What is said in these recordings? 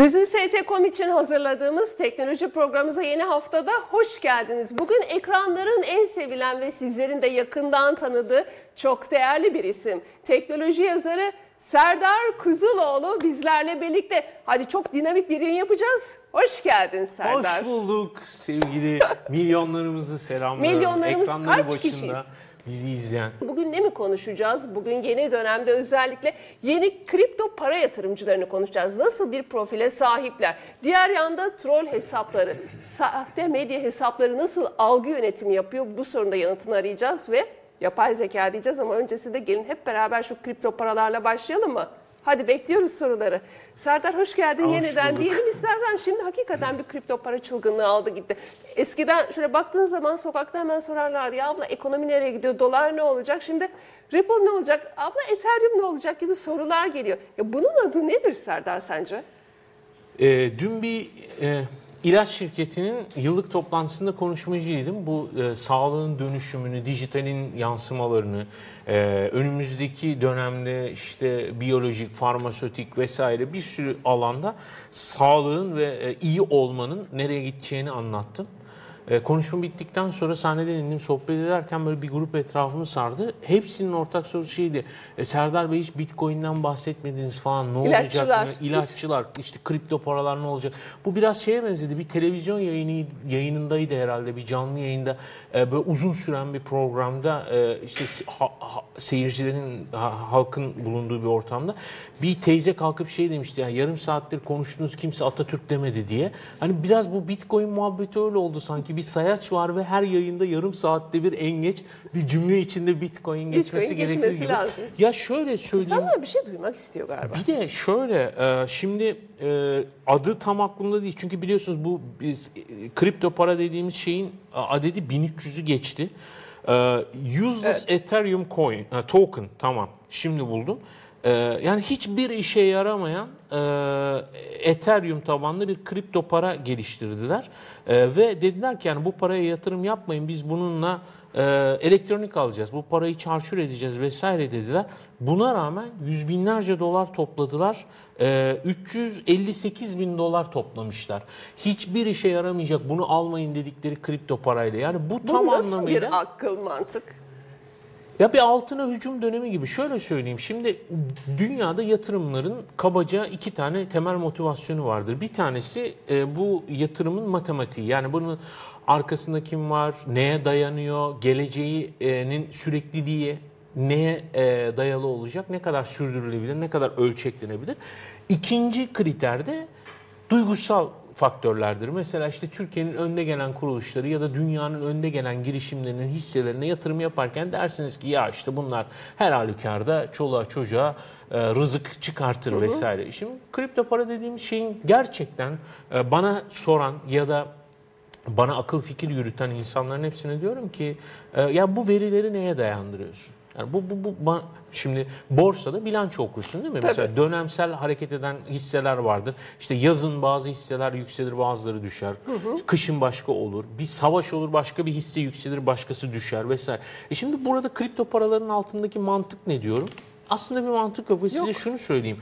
Lüzin ST.com için hazırladığımız teknoloji programımıza yeni haftada hoş geldiniz. Bugün ekranların en sevilen ve sizlerin de yakından tanıdığı çok değerli bir isim. Teknoloji yazarı Serdar Kuzuloğlu bizlerle birlikte. Hadi çok dinamik bir yayın yapacağız. Hoş geldin Serdar. Hoş bulduk sevgili milyonlarımızı selamlıyorum. Milyonlarımız Ekranları kaç başında kişiyiz? Bizi izleyen. Bugün ne mi konuşacağız? Bugün yeni dönemde özellikle yeni kripto para yatırımcılarını konuşacağız. Nasıl bir profile sahipler? Diğer yanda troll hesapları, sahte medya hesapları nasıl algı yönetimi yapıyor? Bu sorunun da yanıtını arayacağız ve yapay zeka diyeceğiz ama öncesinde gelin hep beraber şu kripto paralarla başlayalım mı? Hadi bekliyoruz soruları. Serdar hoş geldin Hoş yeniden bulduk. diyelim istersen şimdi hakikaten bir kripto para çılgınlığı aldı gitti. Eskiden şöyle baktığın zaman sokakta hemen sorarlardı ya abla ekonomi nereye gidiyor dolar ne olacak şimdi Ripple ne olacak abla Ethereum ne olacak gibi sorular geliyor. Ya bunun adı nedir Serdar sence? Ee, dün bir e, ilaç şirketinin yıllık toplantısında konuşmacıydım. Bu e, sağlığın dönüşümünü, dijitalin yansımalarını, e, önümüzdeki dönemde işte biyolojik, farmasötik vesaire bir sürü alanda sağlığın ve e, iyi olmanın nereye gideceğini anlattım. E, konuşma bittikten sonra sahneden indim sohbet ederken böyle bir grup etrafımı sardı. Hepsinin ortak sorusu şeydi. E, Serdar Bey hiç Bitcoin'den bahsetmediniz falan ne İlaççılar. olacak mı? İlaççılar işte kripto paralar ne olacak? Bu biraz şeye benzedi. Bir televizyon yayını yayınındaydı herhalde bir canlı yayında e, böyle uzun süren bir programda e, işte ha- ha- seyircilerin ha- halkın bulunduğu bir ortamda bir teyze kalkıp şey demişti yani yarım saattir konuştunuz kimse Atatürk demedi diye. Hani biraz bu Bitcoin muhabbeti öyle oldu sanki. Bir sayaç var ve her yayında yarım saatte bir en geç bir cümle içinde Bitcoin geçmesi gerekir geçmesi gibi. lazım. Ya şöyle söyleyeyim. İnsanlar bir şey duymak istiyor galiba. Bir de şöyle e, şimdi e, adı tam aklımda değil. Çünkü biliyorsunuz bu biz, e, kripto para dediğimiz şeyin adedi 1300'ü geçti. Useless Ethereum Coin, token tamam şimdi buldum. E, yani hiçbir işe yaramayan e, Ethereum tabanlı bir kripto para geliştirdiler. E, ve dediler ki yani bu paraya yatırım yapmayın biz bununla e, elektronik alacağız. Bu parayı çarçur edeceğiz vesaire dediler. Buna rağmen yüz binlerce dolar topladılar. E, 358 bin dolar toplamışlar. Hiçbir işe yaramayacak bunu almayın dedikleri kripto parayla. Yani bu, Bu tam nasıl anlamıyla bir akıl mantık? Ya bir altına hücum dönemi gibi. Şöyle söyleyeyim. Şimdi dünyada yatırımların kabaca iki tane temel motivasyonu vardır. Bir tanesi e, bu yatırımın matematiği. Yani bunun arkasında kim var, neye dayanıyor, geleceğinin sürekliliği neye e, dayalı olacak, ne kadar sürdürülebilir, ne kadar ölçeklenebilir. İkinci kriter de duygusal faktörlerdir. Mesela işte Türkiye'nin önde gelen kuruluşları ya da dünyanın önde gelen girişimlerinin hisselerine yatırım yaparken dersiniz ki ya işte bunlar her halükarda çoluğa çocuğa e, rızık çıkartır vesaire. Şimdi kripto para dediğimiz şeyin gerçekten e, bana soran ya da bana akıl fikir yürüten insanların hepsine diyorum ki e, ya bu verileri neye dayandırıyorsun? Yani bu, bu, bu şimdi borsada bilanço okursun değil mi? Mesela dönemsel hareket eden hisseler vardır. İşte yazın bazı hisseler yükselir bazıları düşer. Kışın başka olur. Bir savaş olur başka bir hisse yükselir başkası düşer vesaire. E şimdi burada kripto paraların altındaki mantık ne diyorum? Aslında bir mantık yok ve size şunu söyleyeyim.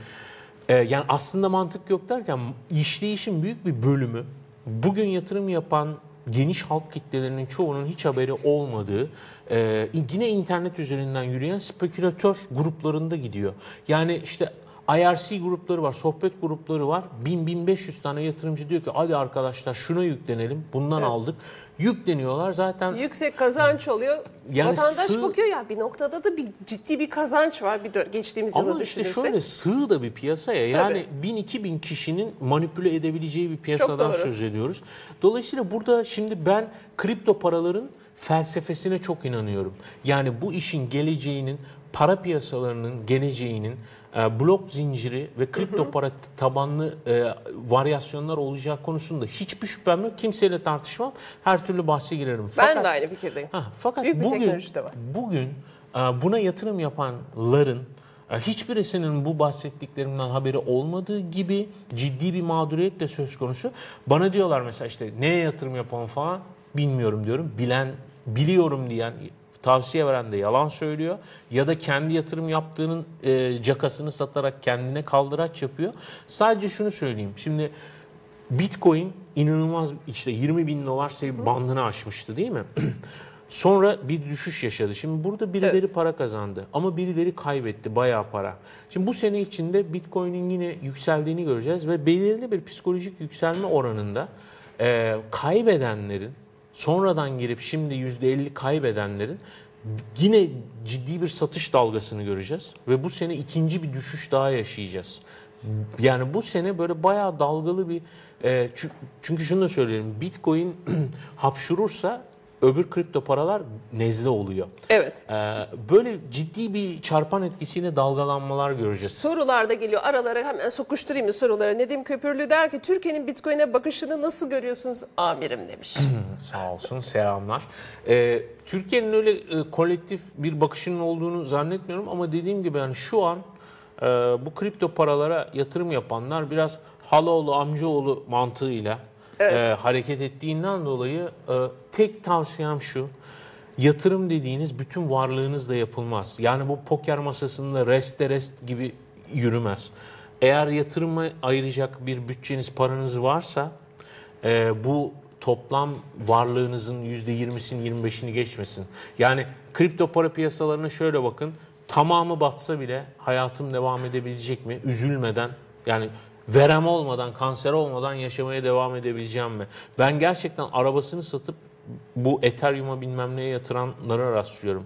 Ee, yani aslında mantık yok derken işleyişin büyük bir bölümü bugün yatırım yapan geniş halk kitlelerinin çoğunun hiç haberi olmadığı e, yine internet üzerinden yürüyen spekülatör gruplarında gidiyor. Yani işte IRC grupları var, sohbet grupları var. 1000-1500 tane yatırımcı diyor ki hadi arkadaşlar şuna yüklenelim, bundan aldık. Yükleniyorlar zaten Yüksek kazanç oluyor. Yani Vatandaş sığ- bakıyor ya bir noktada da bir ciddi bir kazanç var bir geçtiğimiz yılı Ama işte şöyle sığ da bir piyasaya yani 1000-2000 kişinin manipüle edebileceği bir piyasadan söz ediyoruz. Dolayısıyla burada şimdi ben kripto paraların felsefesine çok inanıyorum. Yani bu işin geleceğinin para piyasalarının geleceğinin e, blok zinciri ve kripto para tabanlı e, varyasyonlar olacağı konusunda hiçbir şüphem yok. Kimseyle tartışmam. Her türlü bahse girerim. Ben Fakat- de aynı fikirdeyim. Ha, fakat Büyük bir bugün teknoloji de var. bugün e, buna yatırım yapanların e, hiçbirisinin bu bahsettiklerimden haberi olmadığı gibi ciddi bir mağduriyet de söz konusu. Bana diyorlar mesela işte neye yatırım yapalım falan bilmiyorum diyorum. Bilen biliyorum diyen tavsiye veren de yalan söylüyor ya da kendi yatırım yaptığının e, cakasını satarak kendine kaldıraç yapıyor. Sadece şunu söyleyeyim. Şimdi Bitcoin inanılmaz işte 20 bin dolar seviye bandını aşmıştı değil mi? Sonra bir düşüş yaşadı. Şimdi burada birileri Evet. para kazandı ama birileri kaybetti bayağı para. Şimdi bu sene içinde Bitcoin'in yine yükseldiğini göreceğiz ve belirli bir psikolojik yükselme oranında e, kaybedenlerin sonradan girip şimdi %50 kaybedenlerin yine ciddi bir satış dalgasını göreceğiz ve bu sene ikinci bir düşüş daha yaşayacağız. Yani bu sene böyle bayağı dalgalı bir e, çü- çünkü şunu da söyleyelim Bitcoin hapşurursa öbür kripto paralar nezle oluyor. Evet. E, böyle ciddi bir çarpan etkisiyle dalgalanmalar göreceğiz. Sorular da geliyor. Aralara hemen sokuşturayım mı soruları? Nedim Köpürlü der ki Türkiye'nin Bitcoin'e bakışını nasıl görüyorsunuz amirim demiş. Sağ olsun selamlar. Ee, Türkiye'nin öyle e, kolektif bir bakışının olduğunu zannetmiyorum ama dediğim gibi yani şu an e, bu kripto paralara yatırım yapanlar biraz halaoğlu amcaoğlu mantığıyla e, hareket ettiğinden dolayı e, tek tavsiyem şu. Yatırım dediğiniz bütün varlığınızla yapılmaz. Yani bu poker masasında rest rest gibi yürümez. Eğer yatırıma ayıracak bir bütçeniz, paranız varsa e, bu toplam varlığınızın %20'sini 25'ini geçmesin. Yani kripto para piyasalarına şöyle bakın. Tamamı batsa bile hayatım devam edebilecek mi? Üzülmeden yani verem olmadan, kanser olmadan yaşamaya devam edebileceğim mi? Ben gerçekten arabasını satıp bu Ethereum'a bilmem neye yatıranlara rastlıyorum.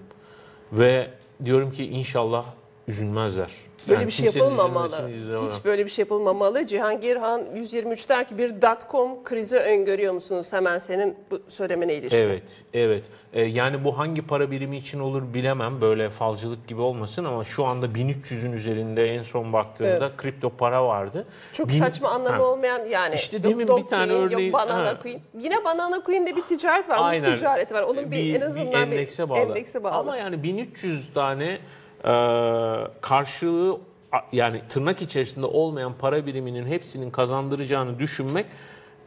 Ve diyorum ki inşallah üzülmezler. Böyle Yani bir şey yapılmamalı. Hiç böyle bir şey yapılmamalı. Cihangir Han 123 der ki bir dotcom krizi öngörüyor musunuz hemen senin bu söylemene ilişkin? Evet, evet. Ee, yani bu hangi para birimi için olur bilemem. Böyle falcılık gibi olmasın ama şu anda 1300'ün üzerinde en son baktığımda kripto para vardı. Çok Bin- saçma anlamı Ha. olmayan yani. İşte yok demin bir tane yok örneği- Banana ha. Coin. Yine Banana Coin'de bir ticaret var. Aynen. Aynen. ticareti var. Onun bir, en azından bir, endekse bağlı. endekse bağlı. Ama yani 1300 tane karşılığı a- yani tırnak içerisinde olmayan para biriminin hepsinin kazandıracağını düşünmek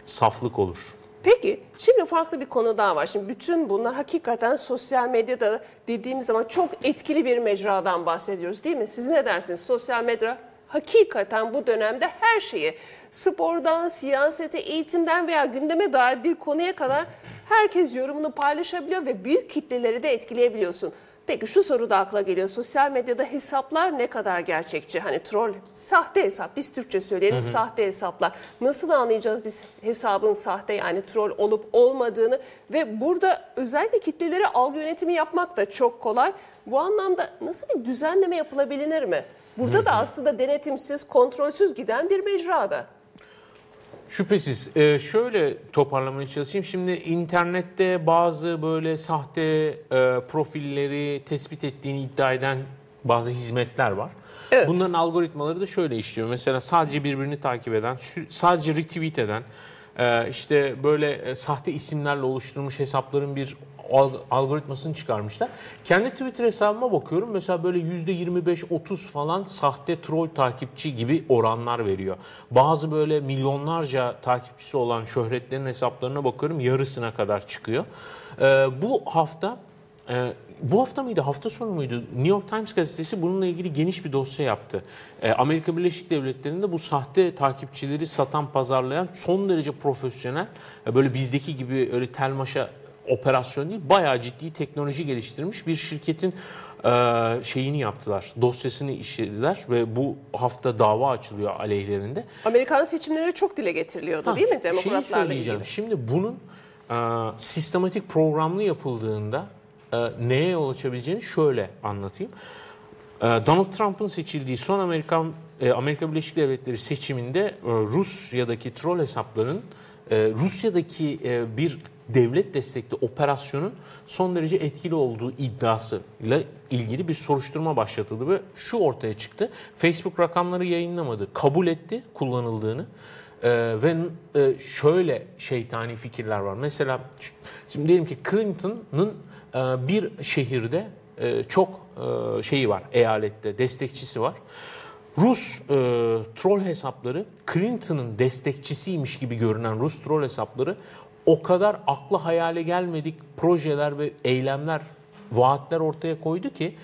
saflık olur. Peki şimdi farklı bir konu daha var. Şimdi bütün bunlar hakikaten sosyal medyada dediğimiz zaman çok etkili bir mecradan bahsediyoruz değil mi? Siz ne dersiniz? Sosyal medya hakikaten bu dönemde her şeyi spordan, siyasete, eğitimden veya gündeme dair bir konuya kadar herkes yorumunu paylaşabiliyor ve büyük kitleleri de etkileyebiliyorsun. Peki şu soru da akla geliyor. Sosyal medyada hesaplar ne kadar gerçekçi? Hani troll, sahte hesap. Biz Türkçe söyleyelim sahte hesaplar. Nasıl anlayacağız biz hesabın sahte yani troll olup olmadığını? Ve burada özellikle kitlelere algı yönetimi yapmak da çok kolay. Bu anlamda nasıl bir düzenleme yapılabilir mi? Burada da aslında denetimsiz, kontrolsüz giden bir mecrada. Şüphesiz. Ee, şöyle toparlamaya çalışayım. Şimdi internette bazı böyle sahte e, profilleri tespit ettiğini iddia eden bazı hizmetler var. Evet. Bunların algoritmaları da şöyle işliyor. Mesela sadece birbirini takip eden, sadece retweet eden, e, işte böyle e, sahte isimlerle oluşturulmuş hesapların bir algoritmasını çıkarmışlar. Kendi Twitter hesabıma bakıyorum. Mesela böyle %25-30 falan sahte troll takipçi gibi oranlar veriyor. Bazı böyle milyonlarca takipçisi olan şöhretlerin hesaplarına bakıyorum. Yarısına kadar çıkıyor. E, bu hafta ee, bu hafta mıydı, hafta sonu muydu? New York Times gazetesi bununla ilgili geniş bir dosya yaptı. Ee, Amerika Birleşik Devletleri'nde bu sahte takipçileri satan, pazarlayan son derece profesyonel, e, böyle bizdeki gibi öyle telmaşa operasyon değil, bayağı ciddi teknoloji geliştirmiş bir şirketin e, şeyini yaptılar, dosyasını işlediler ve bu hafta dava açılıyor aleyhlerinde. Amerikan seçimleri çok dile getiriliyordu Ha, değil mi şeyi demokratlarla söyleyeceğim. ilgili? Şimdi bunun e, sistematik programlı yapıldığında e, neye yol açabileceğini şöyle anlatayım. E, Donald Trump'ın seçildiği son Amerikan e, Amerika Birleşik Devletleri seçiminde e, Rusya'daki troll hesapların e, Rusya'daki e, bir devlet destekli operasyonun son derece etkili olduğu iddiasıyla ilgili bir soruşturma başlatıldı ve şu ortaya çıktı. Facebook rakamları yayınlamadı, kabul etti kullanıldığını. Ee, ve e, şöyle şeytani fikirler var. Mesela şimdi diyelim ki Clinton'ın e, bir şehirde e, çok e, şeyi var, eyalette destekçisi var. Rus e, troll hesapları Clinton'ın destekçisiymiş gibi görünen Rus troll hesapları o kadar akla hayale gelmedik projeler ve eylemler vaatler ortaya koydu ki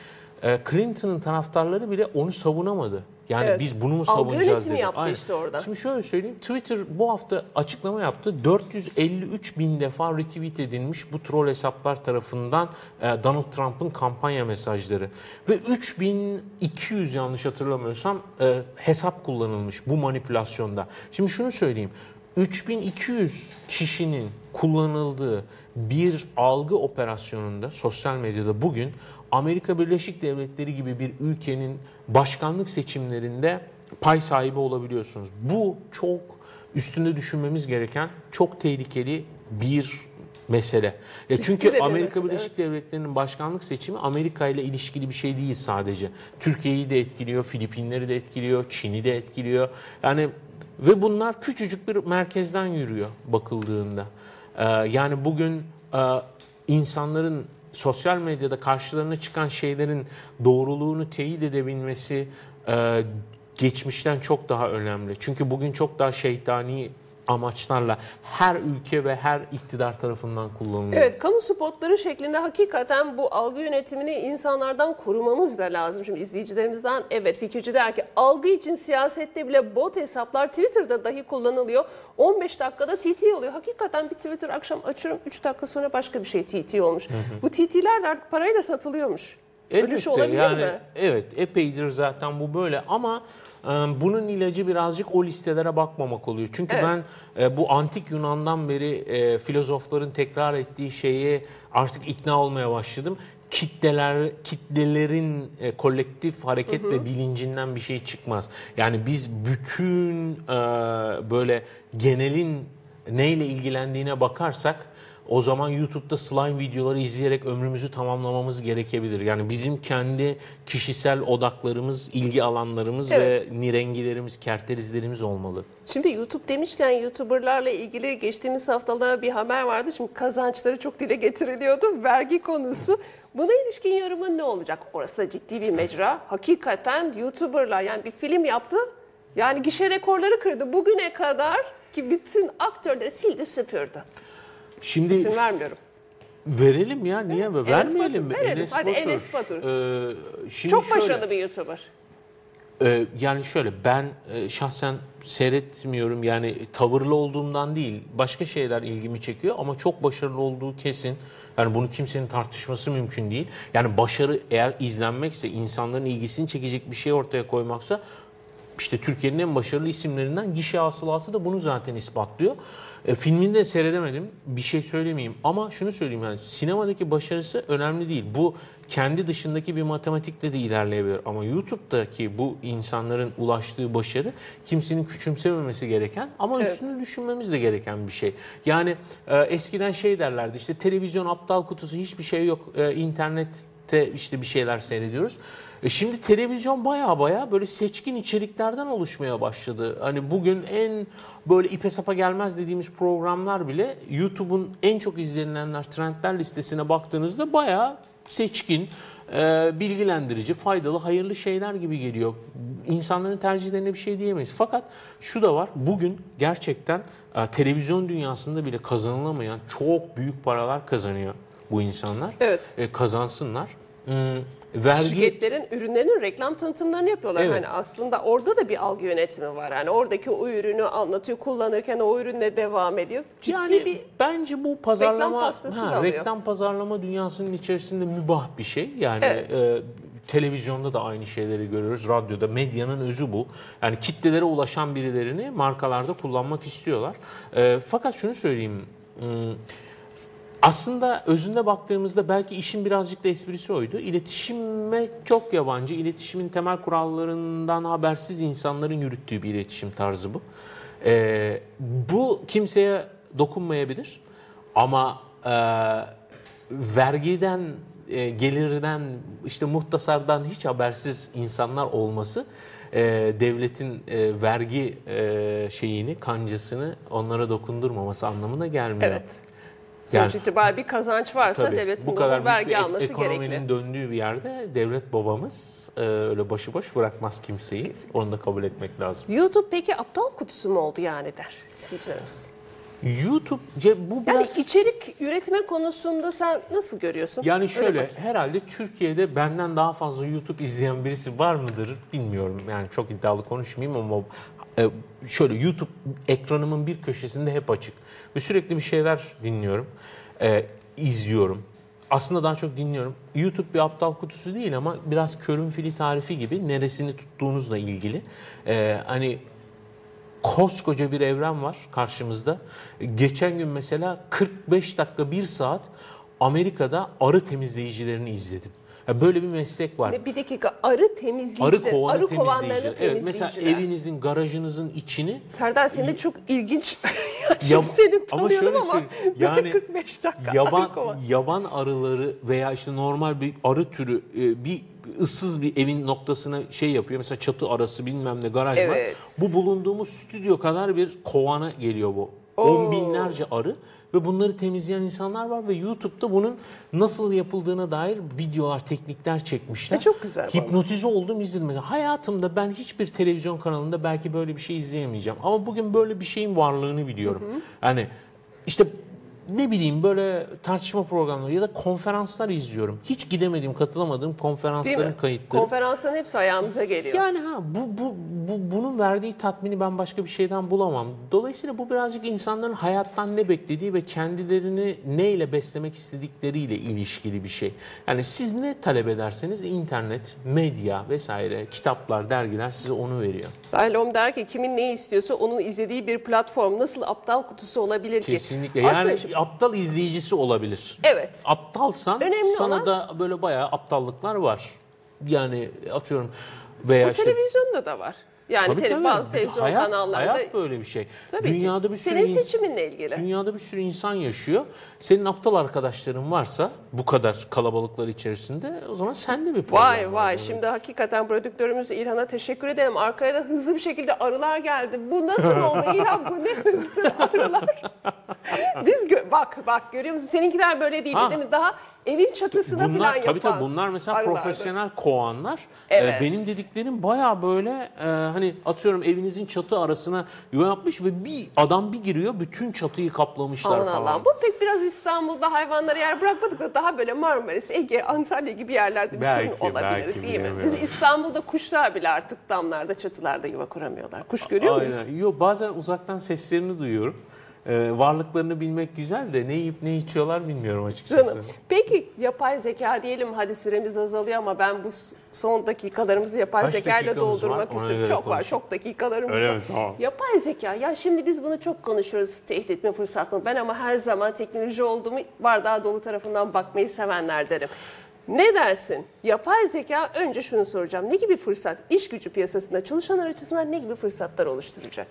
e, Clinton'ın taraftarları bile onu savunamadı. Yani Evet. biz bunu mu savunacağız dedi. yaptı işte orada. Şimdi şöyle söyleyeyim. Twitter bu hafta açıklama yaptı. 453 bin defa retweet edilmiş bu troll hesaplar tarafından e, Donald Trump'ın kampanya mesajları. Ve 3200 yanlış hatırlamıyorsam e, hesap kullanılmış bu manipülasyonda. Şimdi şunu söyleyeyim. 3200 kişinin kullanıldığı bir algı operasyonunda sosyal medyada bugün Amerika Birleşik Devletleri gibi bir ülkenin başkanlık seçimlerinde pay sahibi olabiliyorsunuz. Bu çok üstünde düşünmemiz gereken çok tehlikeli bir mesele. Ya çünkü Amerika mesele, Birleşik Devletleri'nin başkanlık seçimi Amerika ile ilişkili bir şey değil sadece. Türkiye'yi de etkiliyor, Filipinleri de etkiliyor, Çin'i de etkiliyor. Yani ve bunlar küçücük bir merkezden yürüyor bakıldığında. Ee, yani bugün e, insanların sosyal medyada karşılarına çıkan şeylerin doğruluğunu teyit edebilmesi e, geçmişten çok daha önemli. Çünkü bugün çok daha şeytani amaçlarla her ülke ve her iktidar tarafından kullanılıyor. Evet, kamu spotları şeklinde hakikaten bu algı yönetimini insanlardan korumamız da lazım. Şimdi izleyicilerimizden evet fikirci der ki algı için siyasette bile bot hesaplar Twitter'da dahi kullanılıyor. 15 dakikada TT oluyor. Hakikaten bir Twitter akşam açıyorum 3 dakika sonra başka bir şey TT olmuş. Bu TT'ler de artık parayla satılıyormuş. Bir şey Elbette, olabilir yani, mi? Evet epeydir zaten bu böyle ama e, bunun ilacı birazcık o listelere bakmamak oluyor. Çünkü Evet. ben e, bu antik Yunan'dan beri e, filozofların tekrar ettiği şeye artık ikna olmaya başladım. Kitleler, kitlelerin e, kolektif hareket ve bilincinden bir şey çıkmaz. Yani biz bütün e, böyle genelin neyle ilgilendiğine bakarsak o zaman YouTube'da slime videoları izleyerek ömrümüzü tamamlamamız gerekebilir. Yani bizim kendi kişisel odaklarımız, ilgi alanlarımız Evet. ve nirengilerimiz, kerterizlerimiz olmalı. Şimdi YouTube demişken YouTuber'larla ilgili geçtiğimiz haftalarda bir haber vardı. Şimdi kazançları çok dile getiriliyordu. Vergi konusu. Buna ilişkin yorumun ne olacak? Orası da ciddi bir mecra. Hakikaten YouTuber'lar yani bir film yaptı. Yani gişe rekorları kırdı. Bugüne kadar ki bütün aktörleri sildi süpürdü. Şimdi İsim vermiyorum. verelim ya niye mi? Enes Vermeyelim Batur, mi? verelim. Hadi Enes Batur. Ee, şimdi Çok şöyle, başarılı bir YouTuber. Ee, yani şöyle ben e, şahsen seyretmiyorum yani tavırlı olduğumdan değil başka şeyler ilgimi çekiyor ama çok başarılı olduğu kesin. Yani bunu kimsenin tartışması mümkün değil. Yani başarı eğer izlenmekse insanların ilgisini çekecek bir şey ortaya koymaksa işte Türkiye'nin en başarılı isimlerinden gişe hasılatı da bunu zaten ispatlıyor. E, filmini de seyredemedim. Bir şey söylemeyeyim ama şunu söyleyeyim yani sinemadaki başarısı önemli değil. Bu kendi dışındaki bir matematikle de ilerleyebilir ama YouTube'daki bu insanların ulaştığı başarı kimsenin küçümsememesi gereken ama Evet. üstünü düşünmemiz de gereken bir şey. Yani e, eskiden şey derlerdi işte televizyon aptal kutusu hiçbir şey yok. E, internette işte bir şeyler seyrediyoruz. E şimdi televizyon baya baya böyle seçkin içeriklerden oluşmaya başladı. Hani bugün en böyle ipe sapa gelmez dediğimiz programlar bile YouTube'un en çok izlenilenler trendler listesine baktığınızda baya seçkin, e, bilgilendirici, faydalı, hayırlı şeyler gibi geliyor. İnsanların tercihlerine bir şey diyemeyiz. Fakat şu da var. Bugün gerçekten e, televizyon dünyasında bile kazanılamayan çok büyük paralar kazanıyor bu insanlar. Evet. E, kazansınlar. Hmm, vergi Şirketlerin ürünlerinin reklam tanıtımlarını yapıyorlar. Evet. Hani aslında orada da bir algı yönetimi var. Yani oradaki o ürünü anlatıyor, kullanırken o ürünle devam ediyor. Ciddi yani bir bence bu pazarlama reklam da ha, reklam pazarlama dünyasının içerisinde mübah bir şey. Yani Evet. e, televizyonda da aynı şeyleri görüyoruz. Radyoda medyanın özü bu. Yani kitlelere ulaşan birilerini markalarda kullanmak istiyorlar. E, fakat şunu söyleyeyim. hmm, Aslında özünde baktığımızda belki işin birazcık da esprisi oydu. İletişime çok yabancı, iletişimin temel kurallarından habersiz insanların yürüttüğü bir iletişim tarzı bu. Ee, bu kimseye dokunmayabilir ama e, vergiden, e, gelirden, işte muhtasardan hiç habersiz insanlar olması e, devletin e, vergi e, şeyini, kancasını onlara dokundurmaması anlamına gelmiyor. evet. Sonuç Yani- itibariyle bir kazanç varsa Tabii, devletin bu bu kadar vergi bir alması ekonominin gerekli. döndüğü bir yerde devlet babamız e, öyle başıboş bırakmaz kimseyi. Onu da kabul etmek lazım. YouTube peki aptal kutusu mu oldu yani der izleyicilerimiz. YouTube ya bu Yani biraz içerik üretme konusunda sen nasıl görüyorsun? yani Öyle şöyle herhalde Türkiye'de benden daha fazla YouTube izleyen birisi var mıdır bilmiyorum. Yani çok iddialı konuşmayayım ama e, şöyle YouTube ekranımın bir köşesinde hep açık ve sürekli bir şeyler dinliyorum, e, izliyorum. Aslında daha çok dinliyorum. YouTube bir aptal kutusu değil ama biraz körün fili tarifi gibi neresini tuttuğunuzla ilgili. E, hani koskoca bir evren var karşımızda. Geçen gün mesela 45 dakika 1 saat Amerika'da arı temizleyicilerini izledim. Ya böyle bir meslek var. Bir dakika arı temizleyiciler, Arı kovanı arı kovanlarını temizleyiciler. Evet, mesela temizleyiciler. evinizin, garajınızın içini Serdar senin de çok ilginç. Ya- seni ama tanıyorum şöyle ama, böyle yani 45 dakika yaban arı yaban arıları veya işte normal bir arı türü e, bir ıssız bir evin noktasına şey yapıyor. Mesela çatı arası bilmem ne garaj var. Evet. Bu bulunduğumuz stüdyo kadar bir kovana geliyor bu. On binlerce arı ve bunları temizleyen insanlar var ve YouTube'da bunun nasıl yapıldığına dair videolar, teknikler çekmişler. E, çok güzel. Hipnotize oldum izledim. Hayatımda ben hiçbir televizyon kanalında belki böyle bir şey izleyemeyeceğim. Ama bugün böyle bir şeyin varlığını biliyorum. Yani işte ne bileyim böyle tartışma programları ya da konferanslar izliyorum. Hiç gidemediğim, katılamadığım konferansların kayıtları. Konferansların hepsi ayağımıza geliyor. Yani ha bu, bu, bu bunun verdiği tatmini ben başka bir şeyden bulamam. Dolayısıyla bu birazcık insanların hayattan ne beklediği ve kendilerini neyle beslemek istedikleriyle ilişkili bir şey. Yani siz ne talep ederseniz internet, medya vesaire, kitaplar, dergiler size onu veriyor. Dahlom der ki kimin ne istiyorsa onun izlediği bir platform nasıl aptal kutusu olabilir ki? Kesinlikle. Aslında Yani şimdi- aptal izleyicisi olabilir. evet. Aptalsan Önemli sana olan- da böyle bayağı aptallıklar var. Yani atıyorum veya Bu işte televizyonda da var. Yani Tabii, tele- tabii. bazı televizyon hayat, kanallarında hayat böyle bir şey. tabii Dünyada ki. bir sürü Senin ins- seçiminle ilgili. Dünyada bir sürü insan yaşıyor. Senin aptal arkadaşların varsa bu kadar kalabalıklar içerisinde o zaman sende bir problem Vay var. vay şimdi hakikaten prodüktörümüz İlhan'a teşekkür edelim. Arkaya da hızlı bir şekilde arılar geldi. Bu nasıl oldu İlhan bu ne hızlı arılar. Biz gö- bak bak görüyor musun seninkiler böyle değil Ha. değil mi? Daha evin çatısına falan Bunlar yapan tabii tabii bunlar mesela arılardı. profesyonel kovanlar. Evet. Ee, benim dediklerim baya böyle e, hani atıyorum evinizin çatı arasına yuva yapmış ve bir adam bir giriyor bütün çatıyı kaplamışlar Aman falan. Allah'ım. Bu pek biraz İstanbul'da hayvanlara yer bırakmadık da daha böyle Marmaris, Ege, Antalya gibi yerlerde bir Belki, sorun olabilir belki, değil mi? Biz İstanbul'da kuşlar bile artık damlarda, çatılarda yuva kuramıyorlar. Kuş görüyor muyuz? Aynen. Yok bazen uzaktan seslerini duyuyorum. Ee, varlıklarını bilmek güzel de ne yiyip ne içiyorlar bilmiyorum açıkçası. Canım. Peki yapay zeka diyelim hadi süremiz azalıyor ama ben bu son dakikalarımızı yapay Kaç dakikamız var? doldurmak istiyorum. Çok var, konuşalım. çok dakikalarımız Öyle var. mi? Tamam. Yapay zeka ya şimdi biz bunu çok konuşuyoruz tehdit mi fırsat mı? Ben ama her zaman teknoloji olduğumu bardağı dolu tarafından bakmayı sevenlerdenim. Ne dersin? Yapay zeka önce şunu soracağım. Ne gibi fırsat? İş gücü piyasasında çalışanlar açısından ne gibi fırsatlar oluşturacak?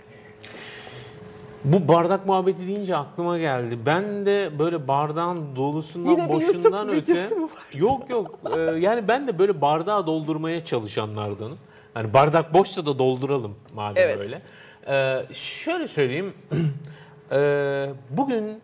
Bu bardak muhabbeti deyince aklıma geldi. Ben de böyle bardağın dolusundan Yine bir boşundan YouTube öte. var? Yok yok. Ee, yani ben de böyle bardağı doldurmaya çalışanlardanım. Yani bardak boşsa da dolduralım madem Evet. öyle. Ee, şöyle söyleyeyim. Ee, bugün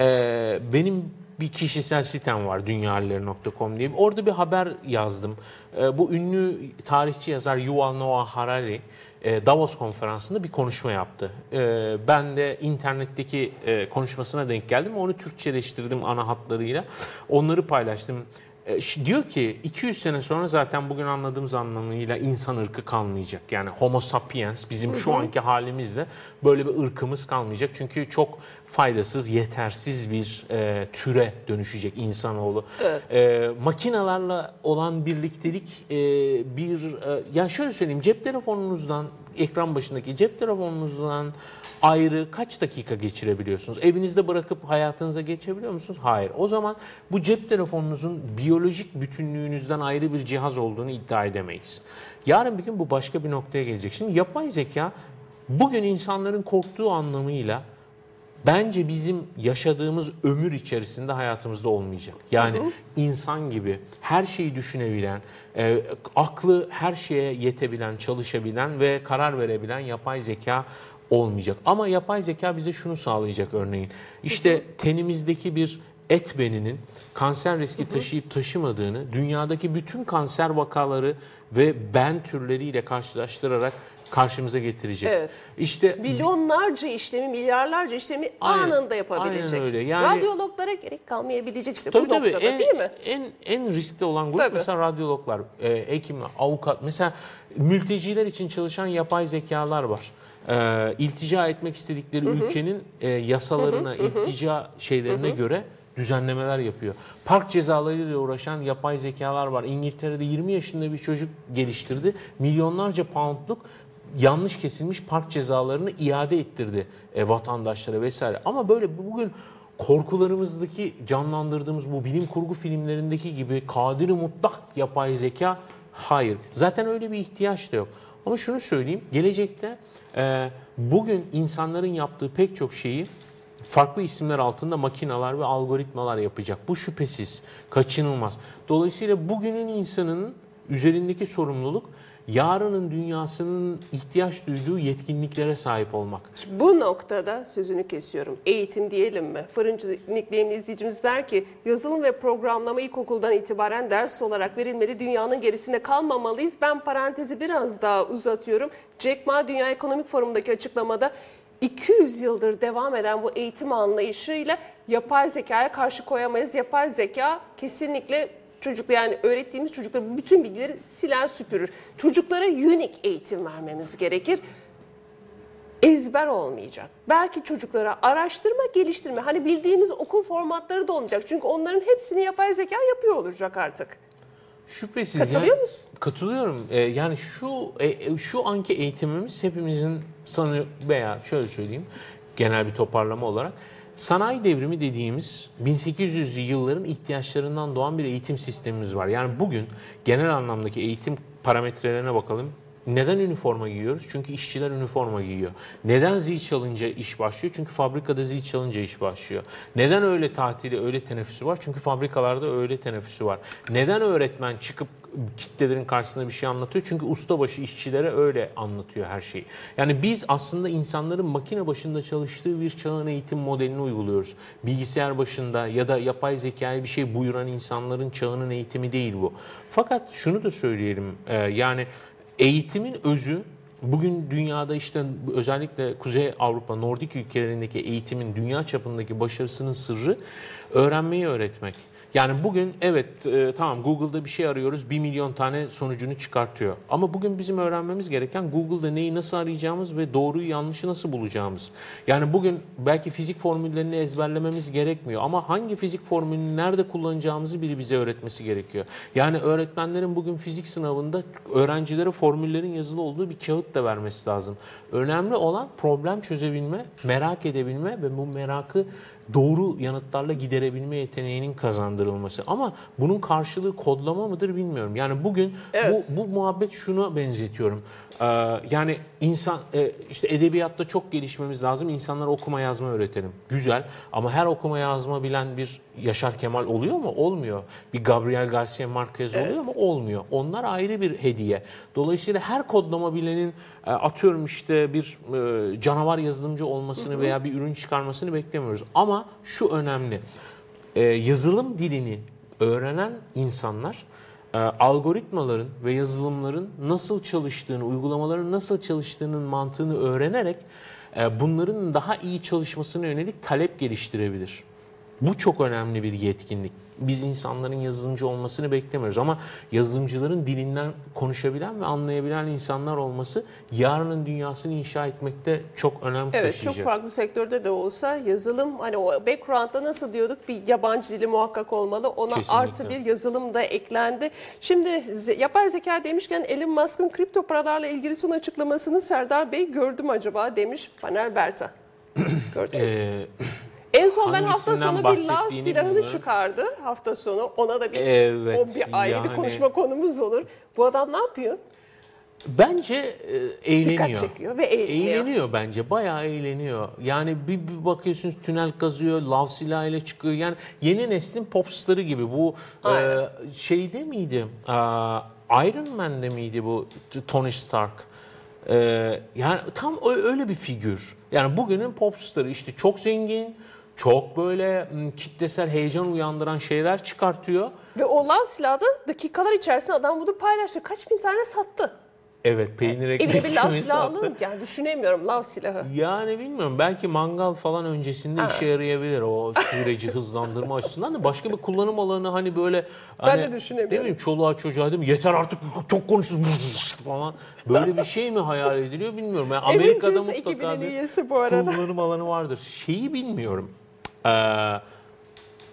ee, benim bir kişisel sitem var dünyahalleri.com diye. Orada bir haber yazdım. Ee, bu ünlü tarihçi yazar Yuval Noah Harari e, Davos konferansında bir konuşma yaptı. Ee, ben de internetteki e, konuşmasına denk geldim. Onu Türkçeleştirdim ana hatlarıyla. Onları paylaştım. E, diyor ki 200 sene sonra zaten bugün anladığımız anlamıyla insan ırkı kalmayacak. Yani homo sapiens bizim şu anki halimizle böyle bir ırkımız kalmayacak. Çünkü çok faydasız, yetersiz bir e, türe dönüşecek insanoğlu. E, makinalarla olan birliktelik e, bir... E, yani şöyle söyleyeyim cep telefonunuzdan, ekran başındaki cep telefonunuzdan ayrı kaç dakika geçirebiliyorsunuz? Evinizde bırakıp hayatınıza geçebiliyor musunuz? Hayır. O zaman bu cep telefonunuzun biyolojik bütünlüğünüzden ayrı bir cihaz olduğunu iddia edemeyiz. Yarın bir gün bu başka bir noktaya gelecek. Şimdi yapay zeka bugün insanların korktuğu anlamıyla bence bizim yaşadığımız ömür içerisinde hayatımızda olmayacak. Yani insan gibi her şeyi düşünebilen, e, aklı her şeye yetebilen, çalışabilen ve karar verebilen yapay zeka olmayacak. Ama yapay zeka bize şunu sağlayacak örneğin. İşte tenimizdeki bir et beninin kanser riski taşıyıp taşımadığını, dünyadaki bütün kanser vakaları ve ben türleriyle karşılaştırarak karşımıza getirecek. Evet. İşte Milyonlarca işlemi, milyarlarca işlemi Aynen, anında yapabilecek. aynen öyle. Yani- Radyologlara gerek kalmayabilecek işte Tabii bu tabii noktada en, değil mi? en en riskli olan grup Tabii. mesela radyologlar, e, hekimler, avukat. Mesela mülteciler için çalışan yapay zekalar var. E, iltica etmek istedikleri ülkenin e, yasalarına, iltica şeylerine göre düzenlemeler yapıyor. Park cezalarıyla uğraşan yapay zekalar var. İngiltere'de 20 yaşında bir çocuk geliştirdi. Milyonlarca poundluk yanlış kesilmiş park cezalarını iade ettirdi e, vatandaşlara vesaire. Ama böyle bugün korkularımızdaki canlandırdığımız bu bilim kurgu filmlerindeki gibi kadiri mutlak yapay zeka hayır. Zaten öyle bir ihtiyaç da yok. Ama şunu söyleyeyim gelecekte e, bugün insanların yaptığı pek çok şeyi farklı isimler altında makineler ve algoritmalar yapacak. Bu şüphesiz, kaçınılmaz. Dolayısıyla bugünün insanının üzerindeki sorumluluk yarının dünyasının ihtiyaç duyduğu yetkinliklere sahip olmak. Bu noktada sözünü kesiyorum. Eğitim diyelim mi? Fırıncı nickname'li izleyicimiz der ki yazılım ve programlama ilkokuldan itibaren ders olarak verilmeli. Dünyanın gerisinde kalmamalıyız. Ben parantezi biraz daha uzatıyorum. Jack Ma Dünya Ekonomik Forumu'ndaki açıklamada 200 yıldır devam eden bu eğitim anlayışıyla yapay zekaya karşı koyamayız. Yapay zeka kesinlikle çocuk yani öğrettiğimiz çocuklara bütün bilgileri siler süpürür. Çocuklara unique eğitim vermemiz gerekir ezber olmayacak. Belki çocuklara araştırma, geliştirme. Hani bildiğimiz okul formatları da olmayacak. Çünkü onların hepsini yapay zeka yapıyor olacak artık. Şüphesiz. Katılıyor yani- musun? Katılıyorum. Ee, yani şu e, e, şu anki eğitimimiz hepimizin sanı veya şöyle söyleyeyim genel bir toparlama olarak sanayi devrimi dediğimiz 1800'lü yılların ihtiyaçlarından doğan bir eğitim sistemimiz var. Yani bugün genel anlamdaki eğitim parametrelerine bakalım. Neden üniforma giyiyoruz? Çünkü işçiler üniforma giyiyor. Neden zil çalınca iş başlıyor? Çünkü fabrikada zil çalınca iş başlıyor. Neden öğle tatili, öğle teneffüsü var? Çünkü fabrikalarda öğle teneffüsü var. Neden öğretmen çıkıp kitlelerin karşısında bir şey anlatıyor? Çünkü ustabaşı işçilere öyle anlatıyor her şeyi. Yani biz aslında insanların makine başında çalıştığı bir çağın eğitim modelini uyguluyoruz. Bilgisayar başında ya da yapay zekaya bir şey buyuran insanların çağının eğitimi değil bu. Fakat şunu da söyleyelim. e, yani Eğitimin özü bugün dünyada işte özellikle Kuzey Avrupa, Nordik ülkelerindeki eğitimin dünya çapındaki başarısının sırrı öğrenmeyi öğretmek. Yani bugün evet e, tamam Google'da bir şey arıyoruz 1 milyon tane sonucunu çıkartıyor. Ama bugün bizim öğrenmemiz gereken Google'da neyi nasıl arayacağımız ve doğruyu yanlışı nasıl bulacağımız. Yani bugün belki fizik formüllerini ezberlememiz gerekmiyor ama hangi fizik formülünü nerede kullanacağımızı biri bize öğretmesi gerekiyor. Yani öğretmenlerin bugün fizik sınavında öğrencilere formüllerin yazılı olduğu bir kağıt da vermesi lazım. Önemli olan problem çözebilme, merak edebilme ve bu merakı doğru yanıtlarla giderebilme yeteneğinin kazandırılması. Ama bunun karşılığı kodlama mıdır bilmiyorum. Yani bugün Evet. bu, bu muhabbet şuna benzetiyorum. Ee, yani insan e, işte edebiyatta çok gelişmemiz lazım. İnsanlara okuma yazma öğretelim. Güzel ama her okuma yazma bilen bir Yaşar Kemal oluyor mu? Olmuyor. Bir Gabriel Garcia Marquez oluyor mu? Olmuyor. Onlar ayrı bir hediye. Dolayısıyla her kodlama bilenin e, atıyorum işte bir e, canavar yazılımcı olmasını veya bir ürün çıkarmasını beklemiyoruz. Ama şu önemli. Yazılım dilini öğrenen insanlar e, algoritmaların ve yazılımların nasıl çalıştığını, uygulamaların nasıl çalıştığının mantığını öğrenerek e, bunların daha iyi çalışmasına yönelik talep geliştirebilir. Bu çok önemli bir yetkinlik. Biz insanların yazılımcı olmasını beklemiyoruz ama yazılımcıların dilinden konuşabilen ve anlayabilen insanlar olması yarının dünyasını inşa etmekte çok önem Evet taşıyacak. çok farklı sektörde de olsa yazılım hani o background'da nasıl diyorduk bir yabancı dili muhakkak olmalı. Ona Kesinlikle. artı bir yazılım da eklendi. Şimdi yapay zeka demişken Elon Musk'ın kripto paralarla ilgili son açıklamasını Serdar Bey gördüm acaba demiş Panel Berta. Gördün mü? En son ben hafta sonu bir lav silahını çıkardı hafta sonu. Ona da bir, Evet, o bir ayrı bir yani- konuşma konumuz olur. Bu adam ne yapıyor? bence e, eğleniyor. Dikkat çekiyor ve eğleniyor. Eğleniyor bence. Bayağı eğleniyor. Yani bir, bir bakıyorsunuz tünel kazıyor, lav silahıyla çıkıyor. Yani yeni neslin popstarı gibi. Bu e, Aynen. şeyde miydi? Aa, Iron Man'de miydi bu Tony Stark? E, yani tam öyle bir figür. Yani bugünün popstarı işte çok zengin, çok böyle kitlesel heyecan uyandıran şeyler çıkartıyor. Ve o lav silahı da dakikalar içerisinde adam bunu paylaştı. Kaç bin tane sattı. Evet peynir ekmek Evine bir lav silahı alırım yani düşünemiyorum lav silahı. Yani bilmiyorum belki mangal falan öncesinde işe yarayabilir o süreci hızlandırma açısından da başka bir kullanım alanı hani böyle hani, de düşünemiyorum. Değil mi çoluğa çocuğa değil mi yeter artık çok konuşuyoruz falan böyle bir şey mi hayal ediliyor bilmiyorum. Yani Amerika'da mutlaka bir üyesi bu arada. kullanım alanı vardır. Şeyi bilmiyorum. Ee,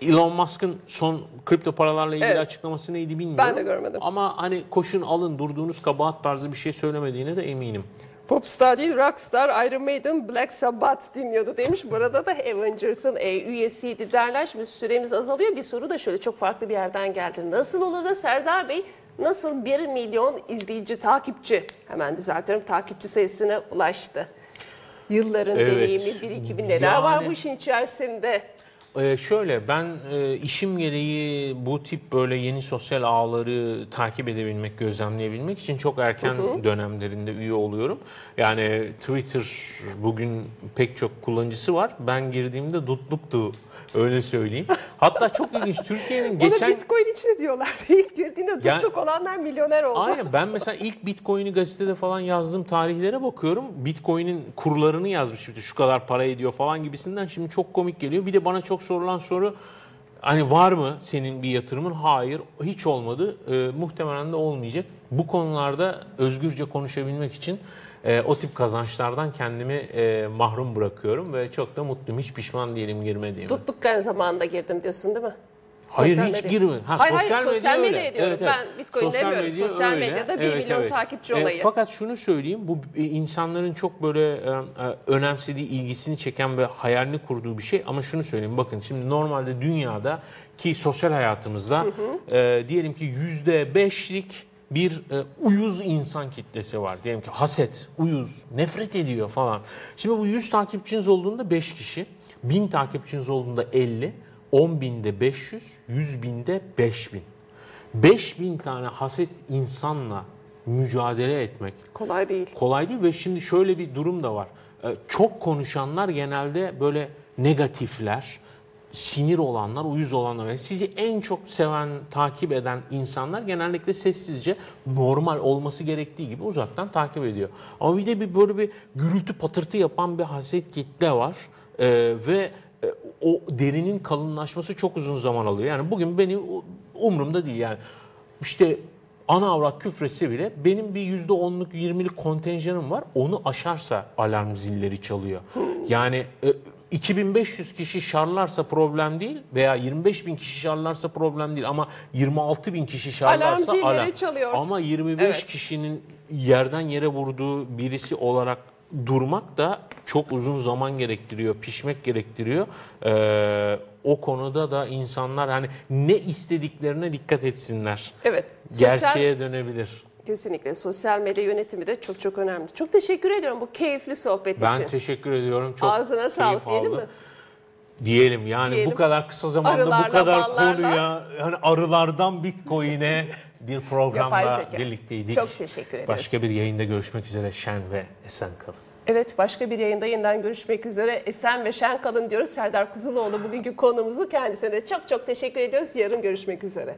Elon Musk'ın son kripto paralarla ilgili Evet. açıklaması neydi bilmiyorum. Ben de görmedim. Ama hani koşun alın durduğunuz kabahat tarzı bir şey söylemediğine de eminim. Popstar değil rockstar Iron Maiden Black Sabbath dinliyordu demiş. Burada da Avengers'ın e, üyesiydi derler. Şimdi süremiz azalıyor. Bir soru da şöyle çok farklı bir yerden geldi. Nasıl olur da Serdar Bey nasıl 1 milyon izleyici, takipçi hemen düzeltiyorum takipçi sayısına ulaştı? Yılların Evet. deneyimi, birikimi neler var Yani- bu işin içerisinde? Ee, şöyle ben e, işim gereği bu tip böyle yeni sosyal ağları takip edebilmek, gözlemleyebilmek için çok erken dönemlerinde üye oluyorum. Yani Twitter bugün pek çok kullanıcısı var. Ben girdiğimde dutluktu öyle söyleyeyim. Hatta çok ilginç Türkiye'nin Geçen... Bitcoin içine diyorlar. İlk girdiğinde Yani- tutluk olanlar milyoner oldu. Aynen ben mesela ilk Bitcoin'i gazetede falan yazdığım tarihlere bakıyorum. Bitcoin'in kurlarını yazmış şu kadar para ediyor falan gibisinden şimdi çok komik geliyor. Bir de bana çok sorulan soru hani var mı senin bir yatırımın? Hayır hiç olmadı. Ee, muhtemelen de olmayacak. Bu konularda özgürce konuşabilmek için e, o tip kazançlardan kendimi e, mahrum bırakıyorum ve çok da mutluyum. Hiç pişman değilim girmediğime. Tutluk girdim girdim diyorsun değil mi? Hayır Sosyal hiç medya. girme. Ha, hayır sosyal hayır medya sosyal medya diyorum. Evet, evet. Ben Bitcoin demiyorum. Sosyal öyle. medyada 1 Evet, milyon evet. takipçi E, olayı. fakat şunu söyleyeyim bu e, insanların çok böyle e, e, önemsediği, ilgisini çeken ve hayalini kurduğu bir şey. Ama şunu söyleyeyim bakın şimdi normalde dünyada ki sosyal hayatımızda e, diyelim ki yüzde beşlik bir e, uyuz insan kitlesi var. Diyelim ki haset, uyuz, nefret ediyor falan. Şimdi bu 100 takipçiniz olduğunda 5 kişi, 1000 takipçiniz olduğunda 50, 10 binde 500, 100 binde 5000. 5000 tane haset insanla mücadele etmek Kolay değil. kolay değil ve şimdi şöyle bir durum da var. Ee, Çok konuşanlar genelde böyle negatifler, sinir olanlar, uyuz olanlar. Yani sizi en çok seven, takip eden insanlar genellikle sessizce normal olması gerektiği gibi uzaktan takip ediyor. Ama bir de bir böyle bir gürültü patırtı yapan bir haset kitle var. Ee, ve o derinin kalınlaşması çok uzun zaman alıyor. Yani bugün benim umurumda değil yani. İşte ana avrat küfretse bile benim bir yüzde onluk 20'lik kontenjanım var. Onu aşarsa alarm zilleri çalıyor. Yani e, 2500 kişi şarlarsa problem değil veya 25 bin kişi şarlarsa problem değil ama 26 bin kişi şarlarsa Alarm alarm. çalıyor. Ama 25 Evet. kişinin yerden yere vurduğu birisi olarak durmak da çok uzun zaman gerektiriyor, pişmek gerektiriyor. Ee, o konuda da insanlar hani ne istediklerine dikkat etsinler. Evet. Sosyal, Gerçeğe dönebilir. Kesinlikle. Sosyal medya yönetimi de çok çok önemli. Çok teşekkür ediyorum bu keyifli sohbet Ben için. teşekkür ediyorum. Çok Ağzına sağlık diyelim mi? Diyelim yani Diyelim. bu kadar kısa zamanda Arılarla, bu kadar ballarla. konuya hani arılardan Bitcoin'e bir zeka. birlikteydik. Çok teşekkür ederiz. Başka bir yayında görüşmek üzere. Şen ve esen kalın. Evet başka bir yayında yeniden görüşmek üzere. Esen ve şen kalın diyoruz. Serdar Kuzuloğlu bugünkü konumuzu kendisine de çok çok teşekkür ediyoruz. Yarın görüşmek üzere.